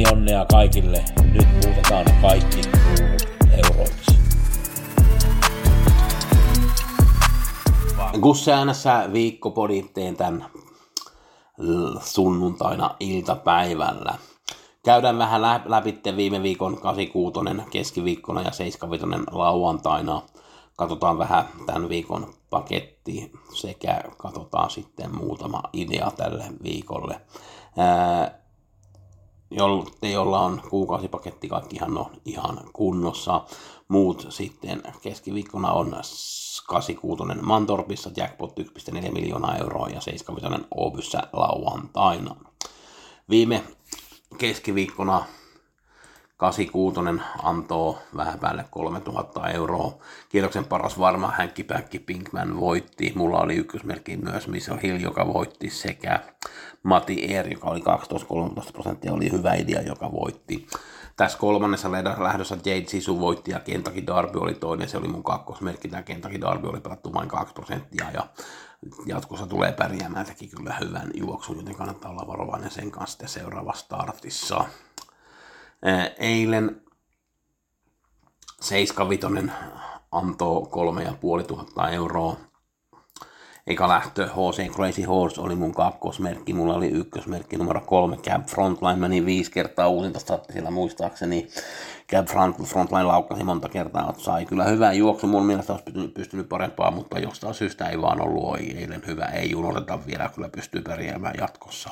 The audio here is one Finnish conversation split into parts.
Pelionnea kaikille. Nyt muutetaan kaikki euroiksi. Gusse äänessä viikkopodi teen tämän sunnuntaina iltapäivällä. Käydään vähän lä- läpi viime viikon 86 keskiviikkona ja 75 lauantaina. Katsotaan vähän tämän viikon paketti sekä katsotaan sitten muutama idea tälle viikolle. Ää, jolla, jolla on kuukausipaketti, kaikkihan on ihan kunnossa. Muut sitten keskiviikkona on 86 Mantorpissa, jackpot 1,4 miljoonaa euroa ja 75 Obyssä lauantaina. Viime keskiviikkona 86 antoi vähän päälle 3000 euroa. Kierroksen paras varma Hänkkipäkki Pinkman voitti. Mulla oli ykkösmerkki myös Miso Hill, joka voitti sekä Mati Eer, joka oli 12-13 prosenttia, oli hyvä idea, joka voitti. Tässä kolmannessa lähdössä Jade Sisu voitti ja Kentucky Darby oli toinen, se oli mun kakkosmerkki. Tämä Kentucky Darby oli pelattu vain 2 prosenttia ja jatkossa tulee pärjäämään, teki kyllä hyvän juoksun, joten kannattaa olla varovainen sen kanssa seuraava startissa. Eilen 75 antoi 3500 euroa. Eikä lähtö HC Crazy Horse oli mun kakkosmerkki, mulla oli ykkösmerkki numero kolme, Cab Frontline meni viisi kertaa uusinta sillä muistaakseni. Cab Front, Frontline laukkasi monta kertaa, sai kyllä hyvää juoksu, mun mielestä olisi pystynyt, parempaa, mutta jostain syystä ei vaan ollut ei, eilen hyvä, ei unohdeta vielä, kyllä pystyy pärjäämään jatkossa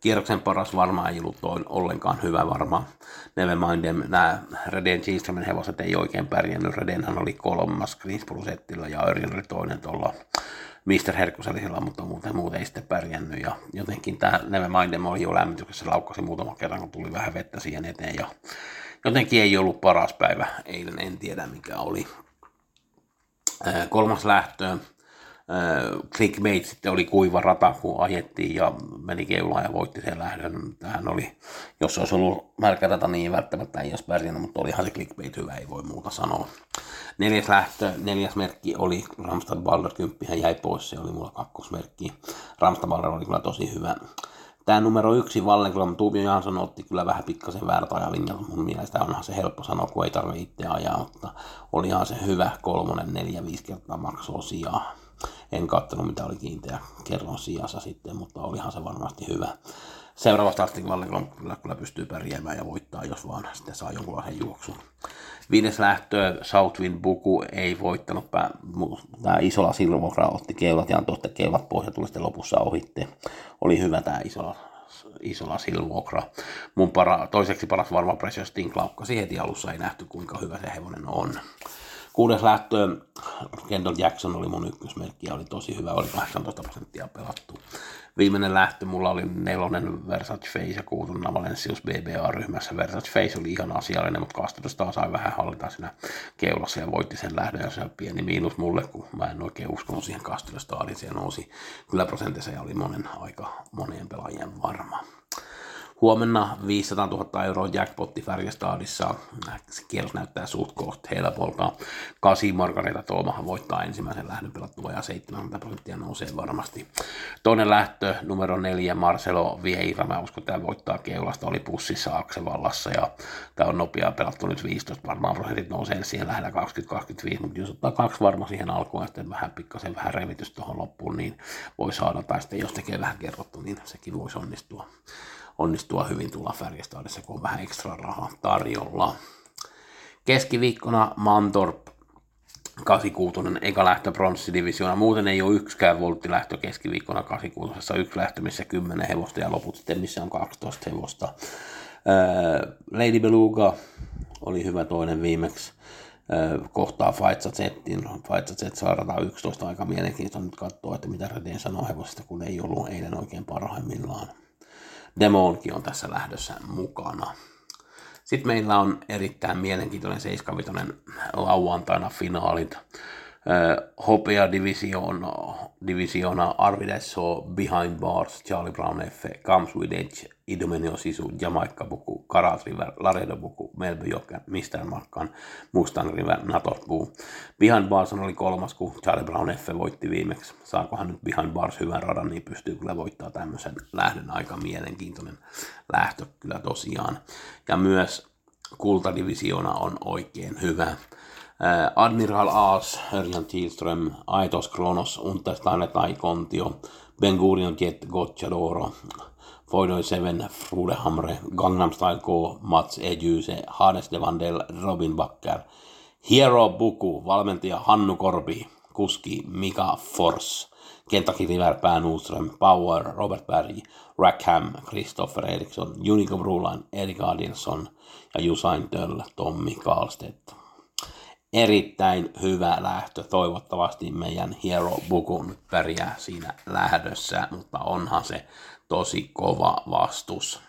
kierroksen paras varmaan ei ollut toin ollenkaan hyvä varmaan. Nevermind, nämä Reden Gilströmin hevoset ei oikein pärjännyt. Redenhän oli kolmas Greensboro-settillä ja Örjan oli toinen tuolla Mr. Herkuselisella, mutta muuten, muuten ei sitten pärjännyt. Ja jotenkin tämä Nevermind oli jo lämmityksessä, laukkasi muutama kerran, kun tuli vähän vettä siihen eteen. Ja jotenkin ei ollut paras päivä eilen, en tiedä mikä oli. Kolmas lähtö, clickbait sitten oli kuiva rata, kun ajettiin ja meni keulaan ja voitti sen lähdön. Tähän oli, jos olisi ollut märkä rata, niin välttämättä ei olisi pärjännyt, mutta olihan se clickbait hyvä, ei voi muuta sanoa. Neljäs lähtö, neljäs merkki oli Ramstad Baller 10, hän jäi pois, se oli mulla kakkosmerkki. Ramstad Baller oli kyllä tosi hyvä. Tämä numero yksi Vallenkylän Tuubio Jansson otti kyllä vähän pikkasen väärät ajalinjat. Mun mielestä onhan se helppo sanoa, kun ei tarvitse itse ajaa, mutta olihan se hyvä kolmonen, neljä, viisi kertaa maksoi sijaa en katsonut mitä oli kiinteä kerron sijassa sitten, mutta olihan se varmasti hyvä. Seuraava startin Vallenkylän kyllä, kyllä pystyy pärjäämään ja voittaa, jos vaan sitten saa jonkunlaisen juoksun. Viides lähtö, Southwind Buku ei voittanut. Tämä Isola Silvokra otti keulat ja antoi keulat pois ja tuli sitten lopussa ohitte. Oli hyvä tämä Isola, Isola Silvokra. Mun para, toiseksi paras varma Precious Stink laukkasi heti alussa, ei nähty kuinka hyvä se hevonen on. Kuudes lähtö, Kendall Jackson oli mun ykkösmerkki ja oli tosi hyvä, oli 18 prosenttia pelattu. Viimeinen lähtö mulla oli nelonen Versace Face ja kuutun Valencius BBA-ryhmässä. Versace Face oli ihan asiallinen, mutta Kastosta sai vähän hallita siinä keulassa ja voitti sen lähdön ja se on pieni miinus mulle, kun mä en oikein uskonut siihen Kastosta, niin se nousi kyllä prosentissa ja oli monen aika monien pelaajien varma. Huomenna 500 000 euroa jackpotti Färjestadissa. Se kierros näyttää suht koht helpolta. Kasi Margareta Toomahan voittaa ensimmäisen lähdön pelattua ja 70 prosenttia nousee varmasti. Toinen lähtö, numero neljä, Marcelo Vieira. Mä uskon, että tämä voittaa keulasta. Oli pussissa Aksevallassa ja tämä on nopea pelattu nyt 15. Varmaan prosentit nousee siihen lähellä 20-25, mutta jos ottaa kaksi varma siihen alkuun ja sitten vähän pikkasen vähän revitys tuohon loppuun, niin voi saada. Tai sitten jos tekee vähän kerrottu, niin sekin voisi onnistua onnistua hyvin tulla Färjestadissa, kun on vähän ekstra rahaa tarjolla. Keskiviikkona Mantorp 86, eka lähtö pronssidivisioona. Muuten ei ole yksikään volttilähtö keskiviikkona 86, yksi lähtö, missä 10 hevosta ja loput sitten, missä on 12 hevosta. Lady Beluga oli hyvä toinen viimeksi kohtaa Faitsa Zettin. Faitsa Z saa 11 aika mielenkiintoista nyt katsoa, että mitä Redin sanoo hevosesta, kun ei ollut eilen oikein parhaimmillaan. Demonkin on tässä lähdössä mukana. Sitten meillä on erittäin mielenkiintoinen 75 lauantaina finaalit. Hopea Division, Divisiona Arvidesso Behind Bars, Charlie Brown F, Comes With Edge, Idomenio Sisu, Jamaica Buku, Karat River, Laredo Buku, Melby Joker, Mr. Markkan, Mustang River, Natos Buu. Behind Bars oli kolmas, kun Charlie Brown F voitti viimeksi. Saakohan nyt Behind Bars hyvän radan, niin pystyy kyllä voittaa tämmöisen lähdön aika mielenkiintoinen lähtö kyllä tosiaan. Ja myös kultadivisiona on oikein hyvä. Eh, Admiral Aas, Örjan Tilström, Aitos Kronos, Untersteiner tai Kontio, Ben Gurion Jet Gocciadoro, Foidoi Seven, Frude Hamre, Gangnam Style K, Mats Ejyse, Hades de Vandel, Robin Bakker, Hero Buku, valmentaja Hannu Korpi, kuski Mika Fors, Kentucky River, Pää Nordström, Power, Robert Berg, Rackham, Christopher Eriksson, Unico Brulan, Erik Adilson ja Jusain Töll, Tommi Kaalstedt erittäin hyvä lähtö. Toivottavasti meidän Hero Buku nyt pärjää siinä lähdössä, mutta onhan se tosi kova vastus.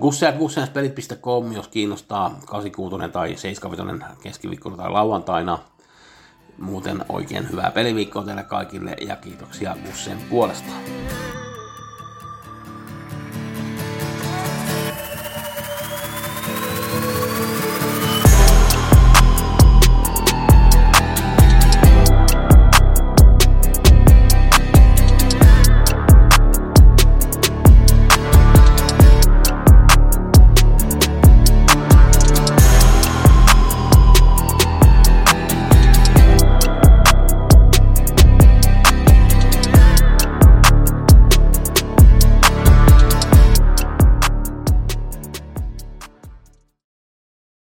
Gusseat.pelit.com, jos kiinnostaa 86 tai 75 keskiviikkona tai lauantaina. Muuten oikein hyvää peliviikkoa teille kaikille ja kiitoksia Gussen puolesta.